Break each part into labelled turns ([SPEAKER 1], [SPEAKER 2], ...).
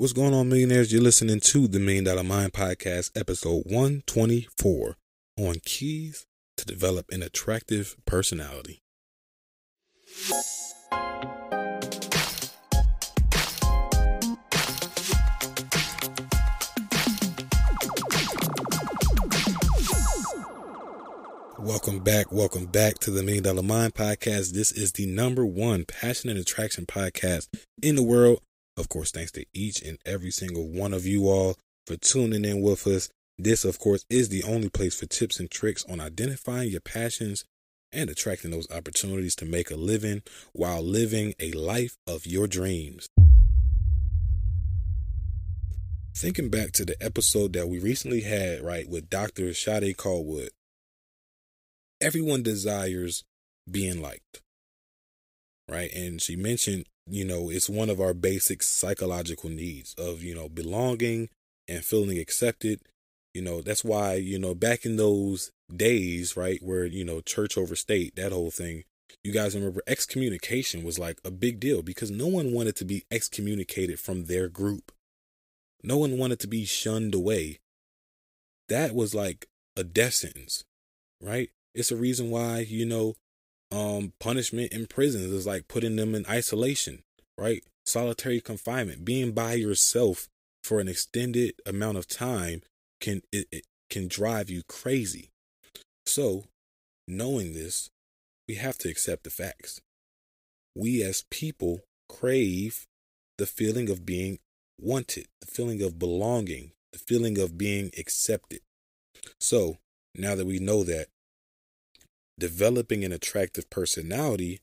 [SPEAKER 1] What's going on, millionaires? You're listening to the Million Dollar Mind Podcast, episode 124 on keys to develop an attractive personality. Welcome back. Welcome back to the Million Dollar Mind Podcast. This is the number one passion and attraction podcast in the world. Of course, thanks to each and every single one of you all for tuning in with us. This, of course, is the only place for tips and tricks on identifying your passions and attracting those opportunities to make a living while living a life of your dreams. Thinking back to the episode that we recently had, right, with Dr. Sade Callwood, everyone desires being liked, right? And she mentioned you know, it's one of our basic psychological needs of, you know, belonging and feeling accepted. You know, that's why, you know, back in those days, right, where, you know, church over state, that whole thing, you guys remember excommunication was like a big deal because no one wanted to be excommunicated from their group. No one wanted to be shunned away. That was like a death sentence, right? It's a reason why, you know, um punishment in prisons is like putting them in isolation, right? Solitary confinement, being by yourself for an extended amount of time can it, it can drive you crazy. So, knowing this, we have to accept the facts. We as people crave the feeling of being wanted, the feeling of belonging, the feeling of being accepted. So, now that we know that, developing an attractive personality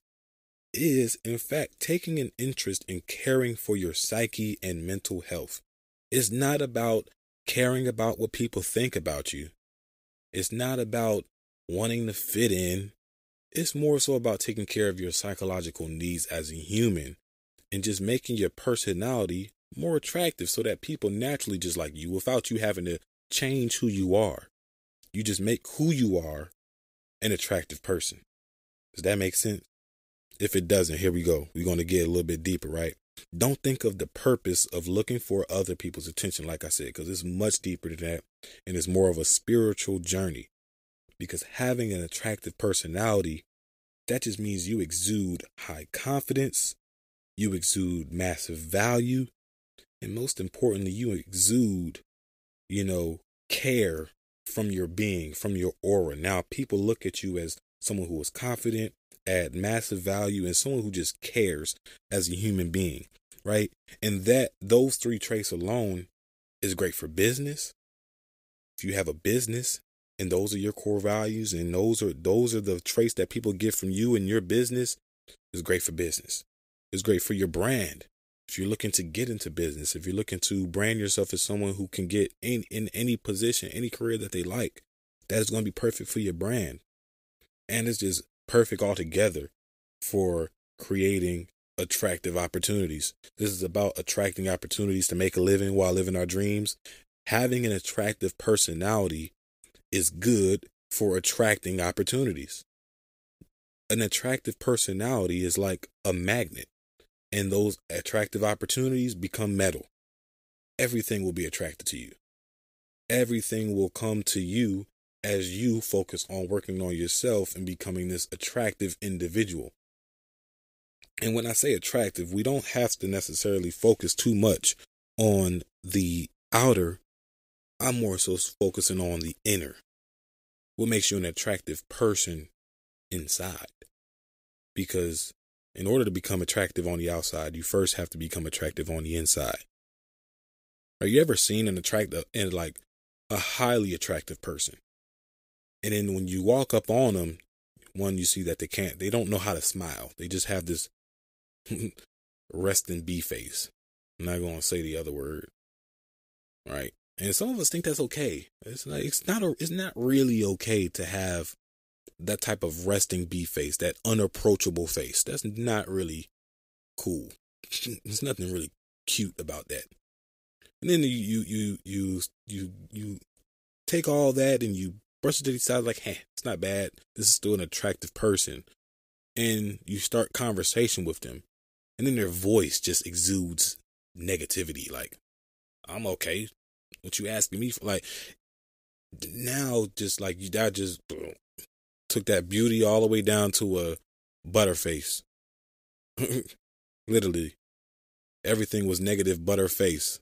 [SPEAKER 1] is, in fact, taking an interest in caring for your psyche and mental health. It's not about caring about what people think about you. It's not about wanting to fit in. It's more so about taking care of your psychological needs as a human and just making your personality more attractive so that people naturally just like you without you having to change who you are. You just make who you are an attractive person. Does that make sense? If it doesn't, here we go. We're going to get a little bit deeper, right? Don't think of the purpose of looking for other people's attention, like I said, because it's much deeper than that. And it's more of a spiritual journey. Because having an attractive personality, that just means you exude high confidence, you exude massive value, and most importantly, you exude, you know, care from your being, from your aura. Now, people look at you as someone who is confident, add massive value, and someone who just cares as a human being, right? And that those three traits alone is great for business. If you have a business and those are your core values and those are those are the traits that people get from you and your business, is great for business. It's great for your brand if you're looking to get into business, if you're looking to brand yourself as someone who can get in, in any position, any career that they like, that is going to be perfect for your brand. And it's just perfect altogether for creating attractive opportunities. This is about attracting opportunities to make a living while living our dreams. Having an attractive personality is good for attracting opportunities. An attractive personality is like a magnet and those attractive opportunities become metal, everything will be attracted to you. Everything will come to you as you focus on working on yourself and becoming this attractive individual. And when I say attractive, we don't have to necessarily focus too much on the outer. I'm more so focusing on the inner. What makes you an attractive person inside? Because in order to become attractive on the outside, you first have to become attractive on the inside. Are you ever seen an attractive and like a highly attractive person? And then when you walk up on them, one you see that they can't, they don't know how to smile. They just have this resting bee face. I'm not going to say the other word. Right? And some of us think that's okay. It's not, it's not, a, it's not really okay to have that type of resting bee face, that unapproachable face. That's not really cool. There's nothing really cute about that. And then you you you you you you take all that and you brush it to the side like, hey, it's not bad. This is still an attractive person. And you start conversation with them. And then their voice just exudes negativity. Like, I'm okay. What you asking me for? Like now, just like you, that just took that beauty all the way down to a butterface. Literally, everything was negative butterface.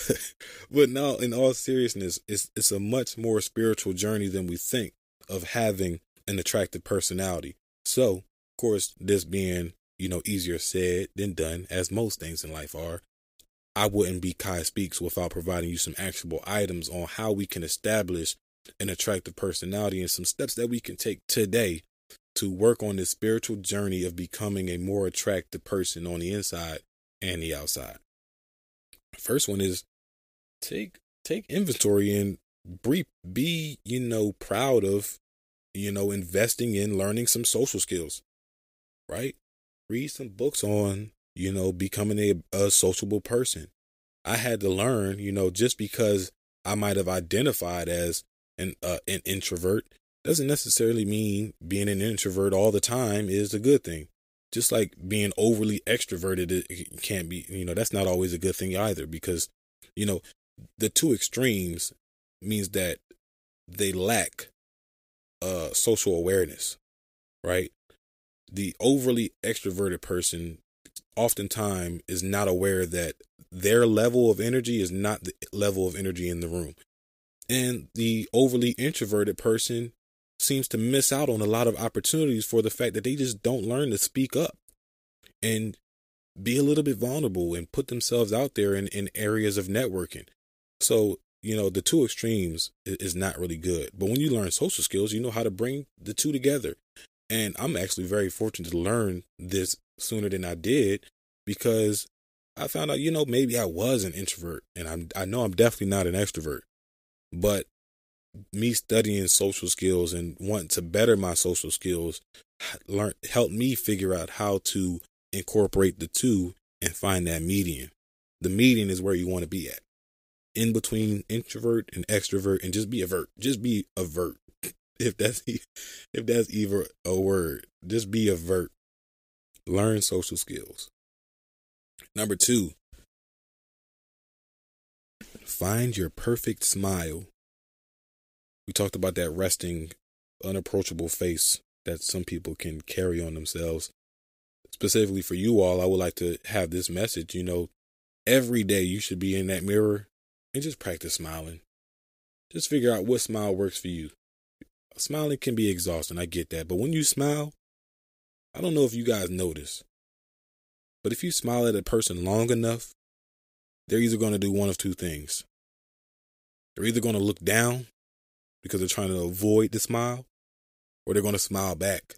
[SPEAKER 1] but now, in all seriousness, it's it's a much more spiritual journey than we think of having an attractive personality. So, of course, this being you know easier said than done, as most things in life are. I wouldn't be Kai Speaks without providing you some actionable items on how we can establish an attractive personality and some steps that we can take today to work on this spiritual journey of becoming a more attractive person on the inside and the outside. First one is take take inventory and be, be you know proud of you know investing in learning some social skills. Right? Read some books on, you know, becoming a, a sociable person. I had to learn, you know, just because I might have identified as an uh, an introvert doesn't necessarily mean being an introvert all the time is a good thing. Just like being overly extroverted it can't be, you know, that's not always a good thing either because, you know, the two extremes means that they lack uh social awareness, right? The overly extroverted person oftentimes is not aware that their level of energy is not the level of energy in the room. And the overly introverted person seems to miss out on a lot of opportunities for the fact that they just don't learn to speak up and be a little bit vulnerable and put themselves out there in, in areas of networking. So, you know, the two extremes is not really good. But when you learn social skills, you know how to bring the two together. And I'm actually very fortunate to learn this sooner than I did because I found out, you know, maybe I was an introvert and I'm I know I'm definitely not an extrovert. But me studying social skills and wanting to better my social skills learn helped me figure out how to incorporate the two and find that median. The median is where you want to be at. In between introvert and extrovert and just be avert. Just be avert. If that's if that's even a word. Just be avert. Learn social skills. Number 2. Find your perfect smile we talked about that resting, unapproachable face that some people can carry on themselves. Specifically for you all, I would like to have this message. You know, every day you should be in that mirror and just practice smiling. Just figure out what smile works for you. Smiling can be exhausting, I get that. But when you smile, I don't know if you guys notice, but if you smile at a person long enough, they're either going to do one of two things. They're either going to look down because they're trying to avoid the smile, or they're going to smile back.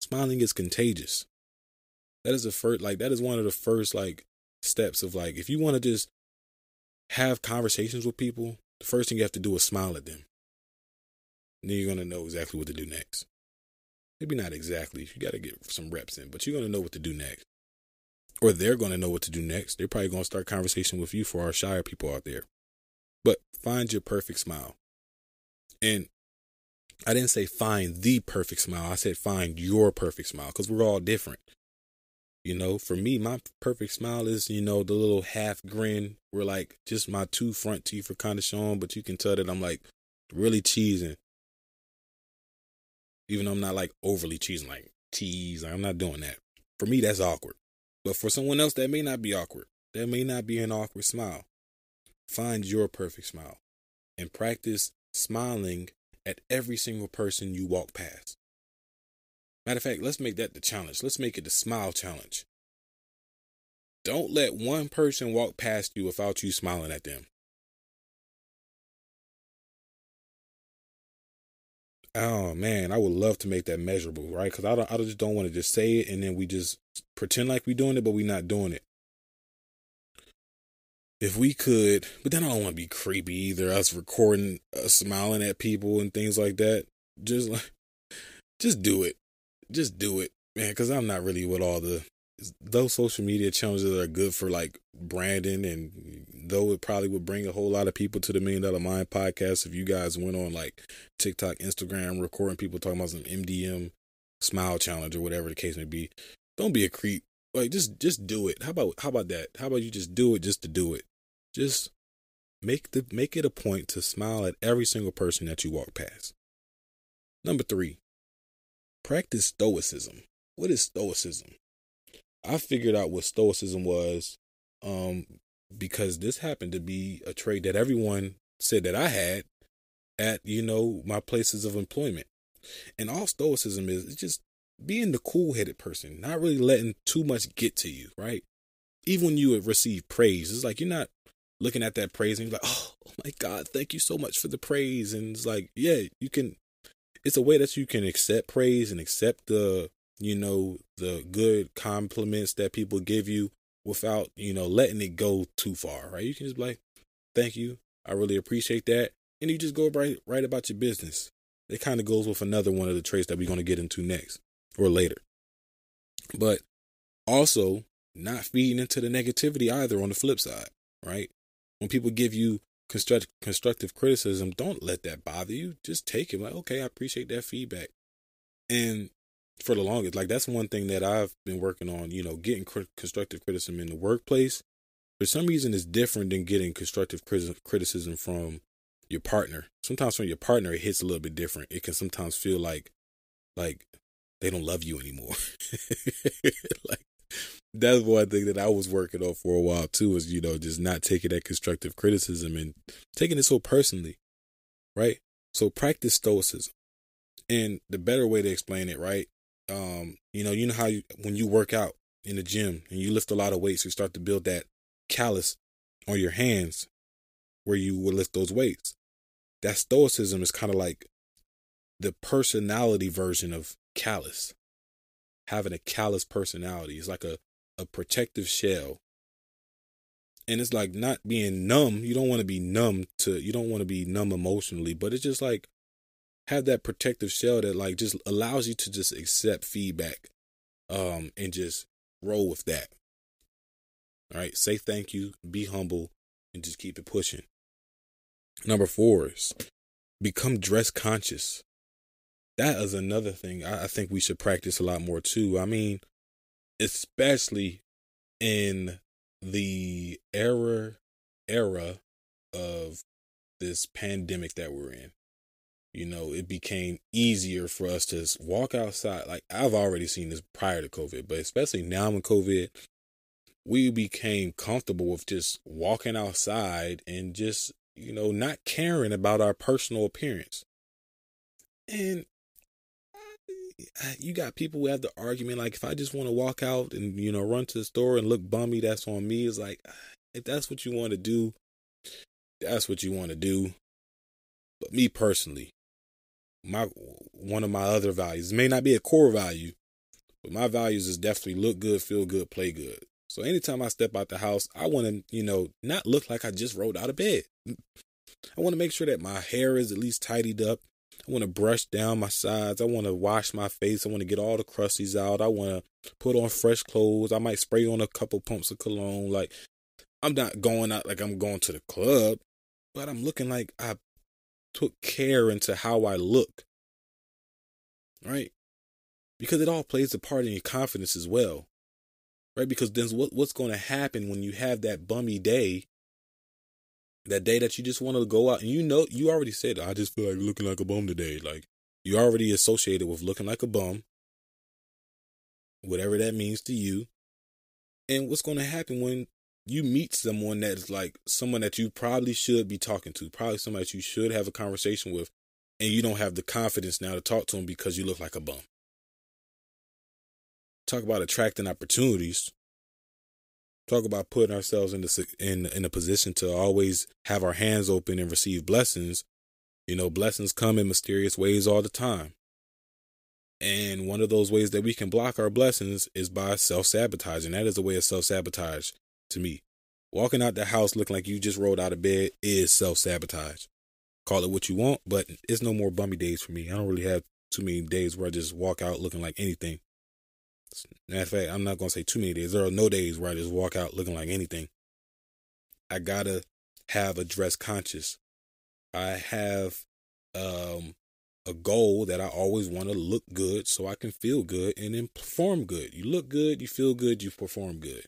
[SPEAKER 1] Smiling is contagious. That is the first, like, that is one of the first, like, steps of, like, if you want to just have conversations with people, the first thing you have to do is smile at them. And then you're going to know exactly what to do next. Maybe not exactly. You got to get some reps in, but you're going to know what to do next. Or they're going to know what to do next. They're probably going to start conversation with you for our shyer people out there. But find your perfect smile. And I didn't say find the perfect smile. I said find your perfect smile because we're all different. You know, for me, my perfect smile is, you know, the little half grin where like just my two front teeth are kind of showing, but you can tell that I'm like really cheesing. Even though I'm not like overly cheesing, like tease. I'm not doing that. For me, that's awkward. But for someone else, that may not be awkward. That may not be an awkward smile. Find your perfect smile and practice smiling at every single person you walk past. Matter of fact, let's make that the challenge. Let's make it the smile challenge. Don't let one person walk past you without you smiling at them. Oh man, I would love to make that measurable, right? Because I don't, I just don't want to just say it and then we just pretend like we're doing it, but we're not doing it if we could, but then I don't want to be creepy either. Us recording, us smiling at people and things like that. Just like, just do it, just do it, man. Because I'm not really with all the those social media challenges are good for like branding, and though it probably would bring a whole lot of people to the Million Dollar Mind podcast if you guys went on like TikTok, Instagram, recording people talking about some MDM smile challenge or whatever the case may be. Don't be a creep. Like just just do it. How about how about that? How about you just do it just to do it? Just make the make it a point to smile at every single person that you walk past. Number 3. Practice stoicism. What is stoicism? I figured out what stoicism was um because this happened to be a trait that everyone said that I had at you know my places of employment. And all stoicism is just being the cool headed person, not really letting too much get to you, right? Even when you receive praise, it's like you're not looking at that praise and you're like, oh, oh my God, thank you so much for the praise. And it's like, yeah, you can, it's a way that you can accept praise and accept the, you know, the good compliments that people give you without, you know, letting it go too far, right? You can just be like, thank you. I really appreciate that. And you just go right, right about your business. It kind of goes with another one of the traits that we're going to get into next or later. But also not feeding into the negativity either on the flip side, right? When people give you construct, constructive criticism, don't let that bother you. Just take it like, okay, I appreciate that feedback. And for the longest, like that's one thing that I've been working on, you know, getting cr- constructive criticism in the workplace. For some reason, it's different than getting constructive criticism from your partner. Sometimes from your partner, it hits a little bit different. It can sometimes feel like, like they don't love you anymore. like that's one thing that I was working on for a while too, is you know just not taking that constructive criticism and taking it so personally, right? So practice stoicism, and the better way to explain it, right? Um, you know, you know how you, when you work out in the gym and you lift a lot of weights, you start to build that callus on your hands where you would lift those weights. That stoicism is kind of like the personality version of callous. Having a callous personality is like a, a protective shell. And it's like not being numb. You don't want to be numb to you don't want to be numb emotionally, but it's just like have that protective shell that like just allows you to just accept feedback um and just roll with that. All right, say thank you, be humble, and just keep it pushing. Number four is become dress conscious that is another thing I, I think we should practice a lot more too. I mean, especially in the era era of this pandemic that we're in. You know, it became easier for us to walk outside. Like I've already seen this prior to COVID, but especially now in COVID, we became comfortable with just walking outside and just, you know, not caring about our personal appearance. And you got people who have the argument like if I just want to walk out and you know run to the store and look bummy, that's on me. It's like if that's what you want to do, that's what you want to do. But me personally, my one of my other values may not be a core value, but my values is definitely look good, feel good, play good. So anytime I step out the house, I want to, you know, not look like I just rolled out of bed. I want to make sure that my hair is at least tidied up. I want to brush down my sides. I want to wash my face. I want to get all the crusties out. I want to put on fresh clothes. I might spray on a couple pumps of cologne. Like, I'm not going out like I'm going to the club, but I'm looking like I took care into how I look. Right? Because it all plays a part in your confidence as well. Right? Because then what, what's going to happen when you have that bummy day that day that you just want to go out and you know you already said I just feel like looking like a bum today. Like you already associated with looking like a bum, whatever that means to you. And what's going to happen when you meet someone that's like someone that you probably should be talking to, probably somebody that you should have a conversation with, and you don't have the confidence now to talk to them because you look like a bum. Talk about attracting opportunities talk about putting ourselves in the in in a position to always have our hands open and receive blessings. You know, blessings come in mysterious ways all the time. And one of those ways that we can block our blessings is by self sabotaging. That is a way of self sabotage to me. Walking out the house looking like you just rolled out of bed is self sabotage. Call it what you want, but it's no more bummy days for me. I don't really have too many days where I just walk out looking like anything. Matter of fact, I'm not gonna say too many days. There are no days where I just walk out looking like anything. I gotta have a dress conscious. I have um a goal that I always want to look good so I can feel good and then perform good. You look good, you feel good, you perform good.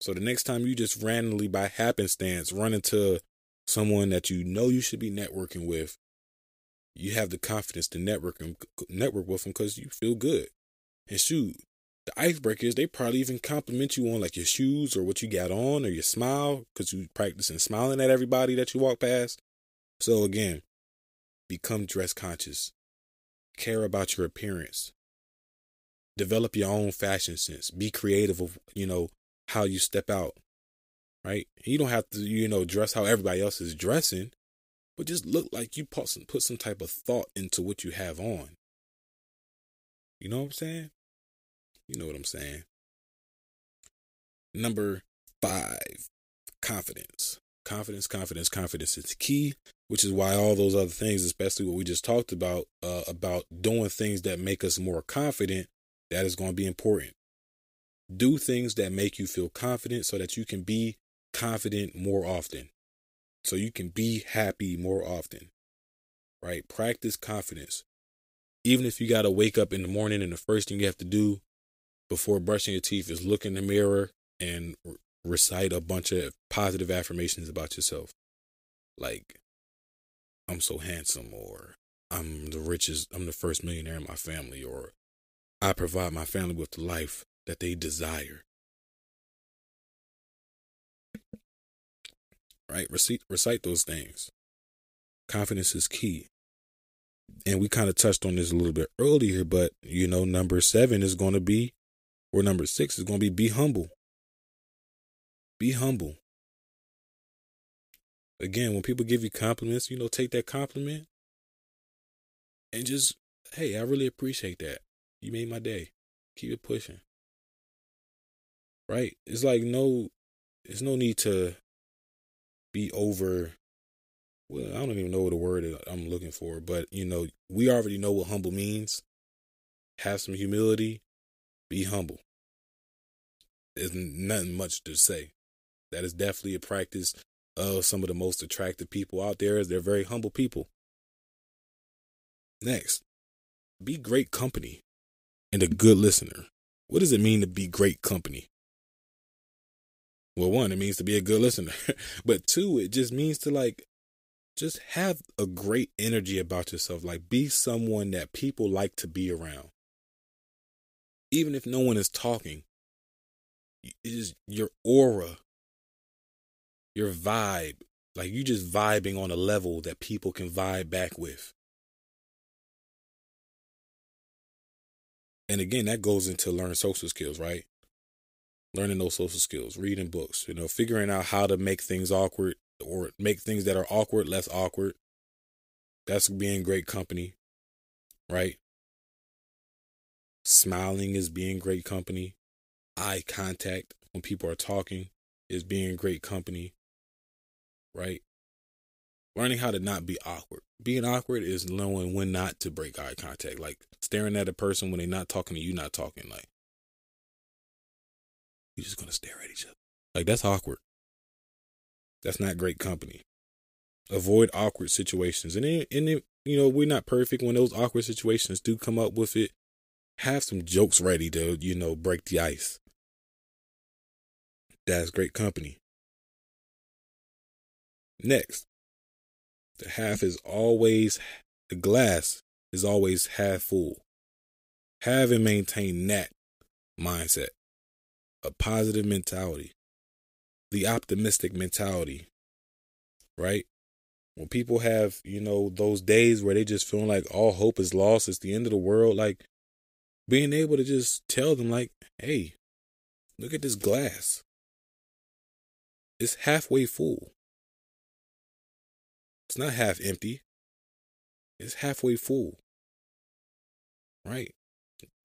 [SPEAKER 1] So the next time you just randomly by happenstance run into someone that you know you should be networking with, you have the confidence to network and network with them because you feel good. And shoot, the icebreakers they probably even compliment you on like your shoes or what you got on or your smile because you practicing smiling at everybody that you walk past. So again, become dress conscious. Care about your appearance. Develop your own fashion sense. Be creative of, you know, how you step out. Right? You don't have to, you know, dress how everybody else is dressing, but just look like you put some put some type of thought into what you have on. You know what I'm saying? You know what I'm saying? Number five, confidence. Confidence, confidence, confidence is key, which is why all those other things, especially what we just talked about, uh, about doing things that make us more confident, that is going to be important. Do things that make you feel confident so that you can be confident more often. So you can be happy more often. Right? Practice confidence. Even if you got to wake up in the morning and the first thing you have to do before brushing your teeth is look in the mirror and recite a bunch of positive affirmations about yourself. Like, I'm so handsome, or I'm the richest, I'm the first millionaire in my family, or I provide my family with life that they desire. Right? Recite, recite those things. Confidence is key. And we kind of touched on this a little bit earlier, but you know, number seven is going to be, or number six is going to be be humble. Be humble. Again, when people give you compliments, you know, take that compliment and just, hey, I really appreciate that. You made my day. Keep it pushing. Right? It's like no, there's no need to be over. Well, I don't even know what the word I'm looking for, but you know, we already know what humble means. Have some humility, be humble. There's nothing much to say that is definitely a practice of some of the most attractive people out there they're very humble people. Next, be great company and a good listener. What does it mean to be great company? Well, one, it means to be a good listener. but two, it just means to like just have a great energy about yourself. Like be someone that people like to be around. Even if no one is talking, it is your aura your vibe, like you just vibing on a level that people can vibe back with. And again, that goes into learn social skills, right? Learning those social skills, reading books, you know, figuring out how to make things awkward or make things that are awkward less awkward. That's being great company, right? Smiling is being great company. Eye contact when people are talking is being great company right? Learning how to not be awkward. Being awkward is knowing when not to break eye contact. Like staring at a person when they're not talking to you, not talking. Like you're just gonna stare at each other. Like that's awkward. That's not great company. Avoid awkward situations. And then, and then, you know, we're not perfect. When those awkward situations do come up with it, have some jokes ready to, you know, break the ice. That's great company. Next, the half is always, the glass is always half full. Have and maintain that mindset, a positive mentality, the optimistic mentality, right? When people have, you know, those days where they just feel like all hope is lost, it's the end of the world, like being able to just tell them, like, hey, look at this glass. It's halfway full. It's not half empty. It's halfway full. Right?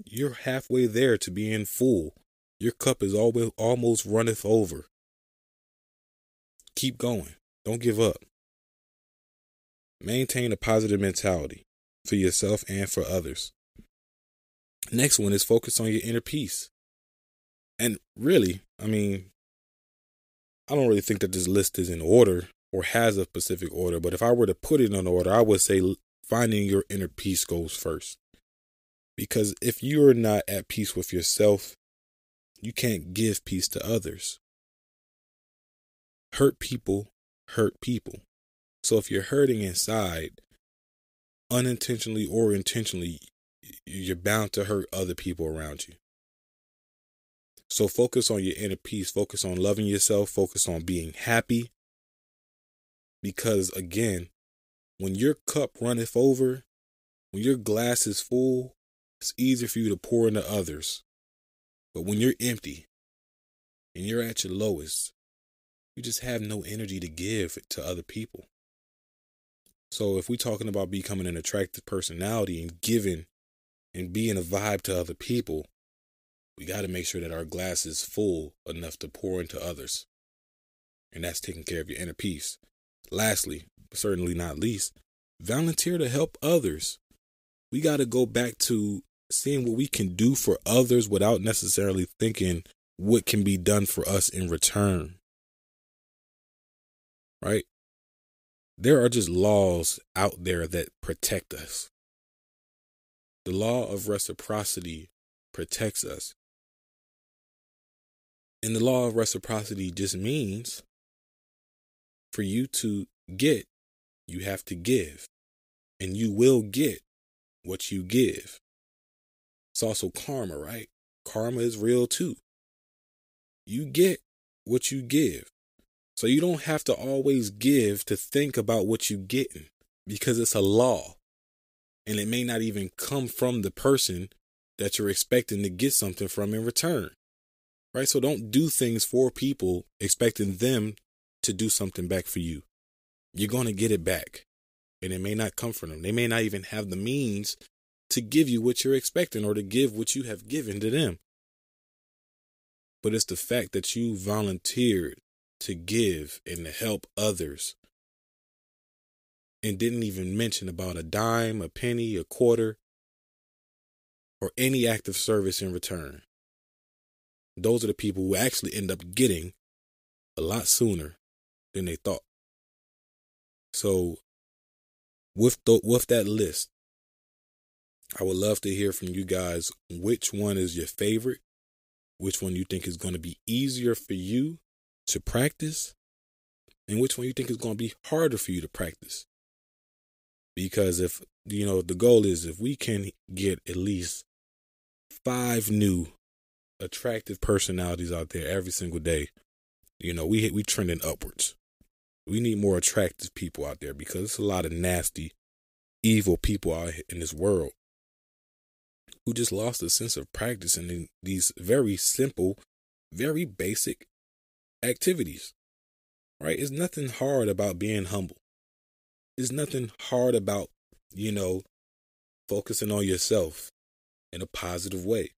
[SPEAKER 1] You're halfway there to being full. Your cup is always almost runneth over. Keep going. Don't give up. Maintain a positive mentality for yourself and for others. Next one is focus on your inner peace. And really, I mean, I don't really think that this list is in order or has a specific order, but if I were to put it in order, I would say finding your inner peace goes first. Because if you're not at peace with yourself, you can't give peace to others. Hurt people hurt people. So if you're hurting inside, unintentionally or intentionally, you're bound to hurt other people around you. So focus on your inner peace, focus on loving yourself, focus on being happy. Because again, when your cup runneth over, when your glass is full, it's easier for you to pour into others. But when you're empty and you're at your lowest, you just have no energy to give to other people. So if we're talking about becoming an attractive personality and giving and being a vibe to other people, we got to make sure that our glass is full enough to pour into others. And that's taking care of your inner peace. Lastly, but certainly not least, volunteer to help others. We got to go back to seeing what we can do for others without necessarily thinking what can be done for us in return. Right? There are just laws out there that protect us. The law of reciprocity protects us. And the law of reciprocity just means for you to get, you have to give. And you will get what you give. It's also karma, right? Karma is real too. You get what you give. So you don't have to always give to think about what you're getting because it's a law. And it may not even come from the person that you're expecting to get something from in return. Right? So don't do things for people expecting them to do something back for you. You're going to get it back. And it may not come from them. They may not even have the means to give you what you're expecting or to give what you have given to them. But it's the fact that you volunteered to give and to help others and didn't even mention about a dime, a penny, a quarter, or any act of service in return. Those are the people who actually end up getting a lot sooner than they thought. So, with the, with that list, I would love to hear from you guys which one is your favorite, which one you think is going to be easier for you to practice, and which one you think is going to be harder for you to practice. Because if, you know, the goal is if we can get at least five new attractive personalities out there every single day, you know, we we trending upwards. We need more attractive people out there because it's a lot of nasty, evil people out in this world who just lost a sense of practice in these very simple, very basic activities. Right? It's nothing hard about being humble. It's nothing hard about, you know, focusing on yourself in a positive way.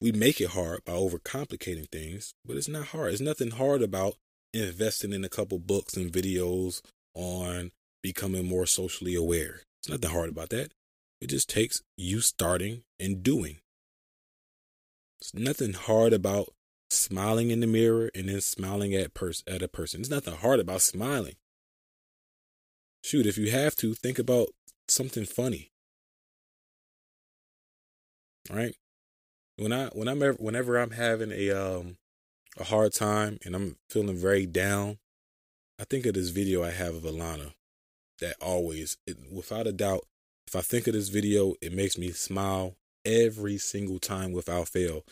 [SPEAKER 1] We make it hard by overcomplicating things, but it's not hard. It's nothing hard about investing in a couple books and videos on becoming more socially aware. It's nothing hard about that. It just takes you starting and doing. It's nothing hard about smiling in the mirror and then smiling at pers- at a person. There's nothing hard about smiling. Shoot, if you have to, think about something funny. Right? When I when I'm ever, whenever I'm having a um a hard time and I'm feeling very down, I think of this video I have of Alana that always, it, without a doubt, if I think of this video, it makes me smile every single time without fail.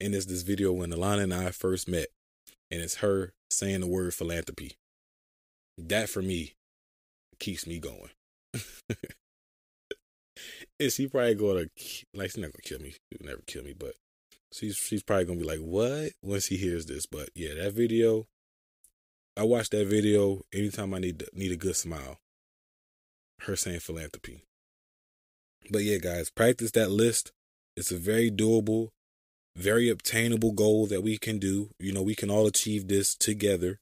[SPEAKER 1] And it's this video when Alana and I first met, and it's her saying the word philanthropy. That for me keeps me going. and she probably gonna like she's not gonna kill me. She'll never kill me, but she's she's probably gonna be like, "What?" when she hears this. But yeah, that video. I watch that video anytime I need need a good smile. Her saying philanthropy. But yeah, guys, practice that list. It's a very doable, very obtainable goal that we can do. You know, we can all achieve this together.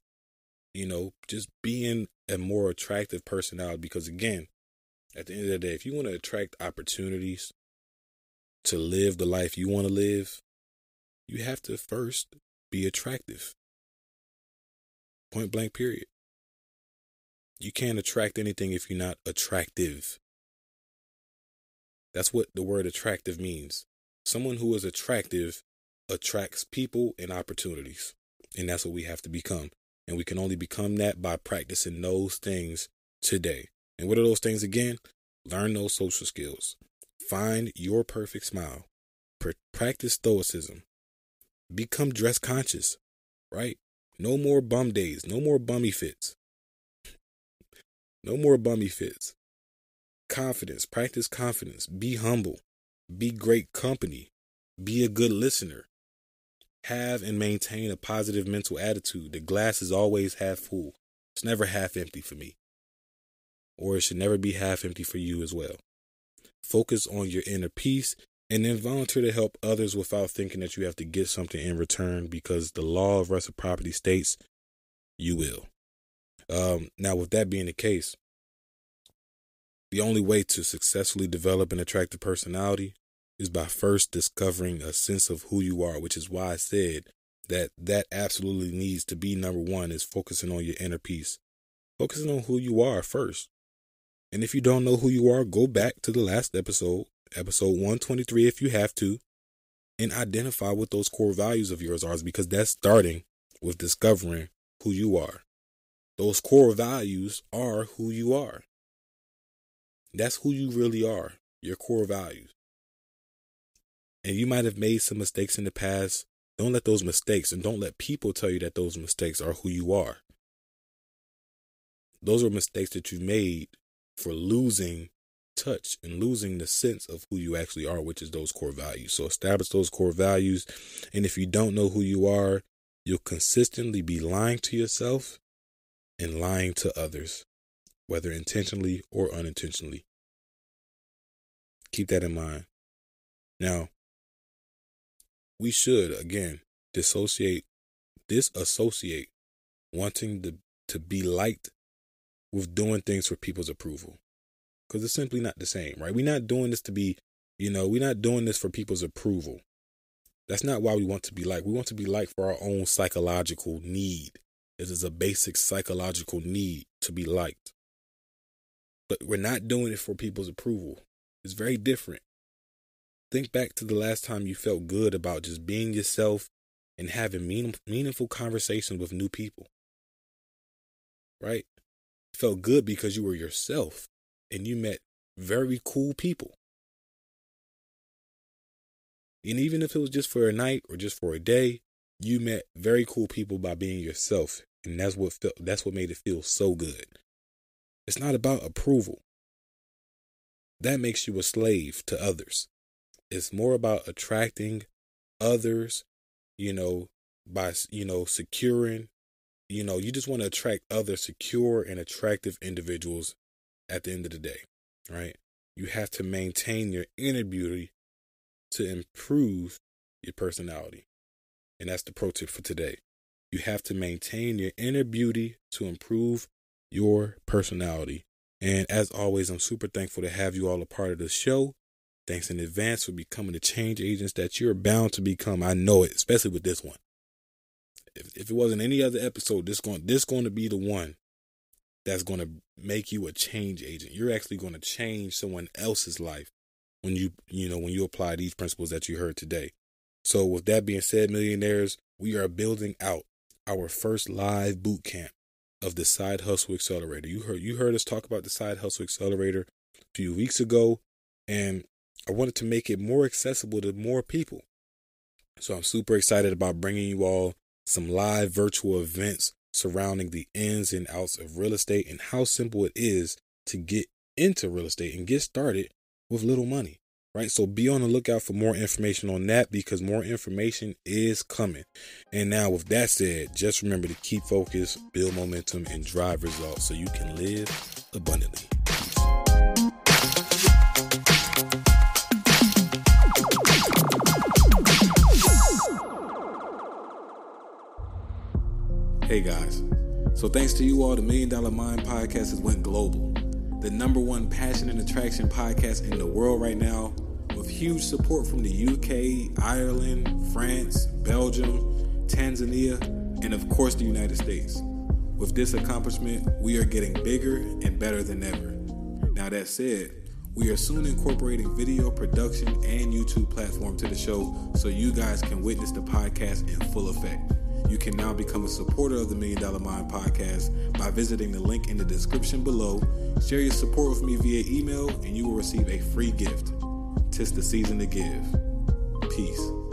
[SPEAKER 1] You know, just being a more attractive personality. Because again, at the end of the day, if you want to attract opportunities to live the life you want to live, you have to first be attractive. Point blank, period. You can't attract anything if you're not attractive. That's what the word attractive means. Someone who is attractive attracts people and opportunities. And that's what we have to become. And we can only become that by practicing those things today. And what are those things again? Learn those social skills. Find your perfect smile. practice stoicism. Become dress conscious, right? No more bum days. No more bummy fits. No more bummy fits. Confidence. Practice confidence. Be humble. Be great company. Be a good listener. Have and maintain a positive mental attitude. The glass is always half full. It's never half empty for me. Or it should never be half empty for you as well. Focus on your inner peace and then volunteer to help others without thinking that you have to get something in return because the law of reciprocity states you will. Um, now, with that being the case, the only way to successfully develop an attractive personality is by first discovering a sense of who you are, which is why I said that that absolutely needs to be number one is focusing on your inner peace. Focusing on who you are first. And if you don't know who you are, go back to the last episode, episode 123 if you have to, and identify what those core values of yours are because that's starting with discovering who you are. Those core values are who you are. That's who you really are, your core values. And you might have made some mistakes in the past. Don't let those mistakes and don't let people tell you that those mistakes are who you are. Those are mistakes that you made for losing touch and losing the sense of who you actually are, which is those core values. So establish those core values. And if you don't know who you are, you'll consistently be lying to yourself and lying to others whether intentionally or unintentionally. Keep that in mind. Now, we should again dissociate, disassociate wanting to, to be liked with doing things for people's approval. Because it's simply not the same, right? We're not doing this to be, you know, we're not doing this for people's approval. That's not why we want to be liked. We want to be liked for our own psychological need. This is a basic psychological need to be liked but we're not doing it for people's approval. It's very different. Think back to the last time you felt good about just being yourself and having mean, meaningful conversations with new people. Right? It felt good because you were yourself and you met very cool people. And even if it was just for a night or just for a day, you met very cool people by being yourself. And that's what felt that's what made it feel so good. It's not about approval. That makes you a slave to others. It's more about attracting others, you know, by, you know, securing, you know, you just want to attract other secure and attractive individuals at the end of the day, right? You have to maintain your inner beauty to improve your personality. And that's the pro tip for today. You have to maintain your inner beauty to improve your personality. And as always, I'm super thankful to have you all a part of the show. Thanks in advance for becoming the change agents that you're bound to become. I know it, especially with this one. If, if it wasn't any other episode, this going this going to be the one that's going to make you a change agent. You're actually going to change someone else's life when you you know when you apply these principles that you heard today. So with that being said, millionaires, we are building out our first live boot camp of the Side Hustle Accelerator. You heard you heard us talk about the Side Hustle Accelerator a few weeks ago, and I wanted to make it more accessible to more people. So I'm super excited about bringing you all some live virtual events surrounding the ins and outs of real estate and how simple it is to get into real estate and get started with little money right? So be on the lookout for more information on that because more information is coming. And now, with that said, just remember to keep focused, build momentum, and drive results so you can live abundantly. Hey guys, so thanks to you all, the Million Dollar Mind podcast has went global. The number one passion and attraction podcast in the world right now with huge support from the UK, Ireland, France, Belgium, Tanzania, and of course the United States. With this accomplishment, we are getting bigger and better than ever. Now, that said, we are soon incorporating video production and YouTube platform to the show so you guys can witness the podcast in full effect. You can now become a supporter of the Million Dollar Mind podcast by visiting the link in the description below. Share your support with me via email, and you will receive a free gift. Tis the season to give. Peace.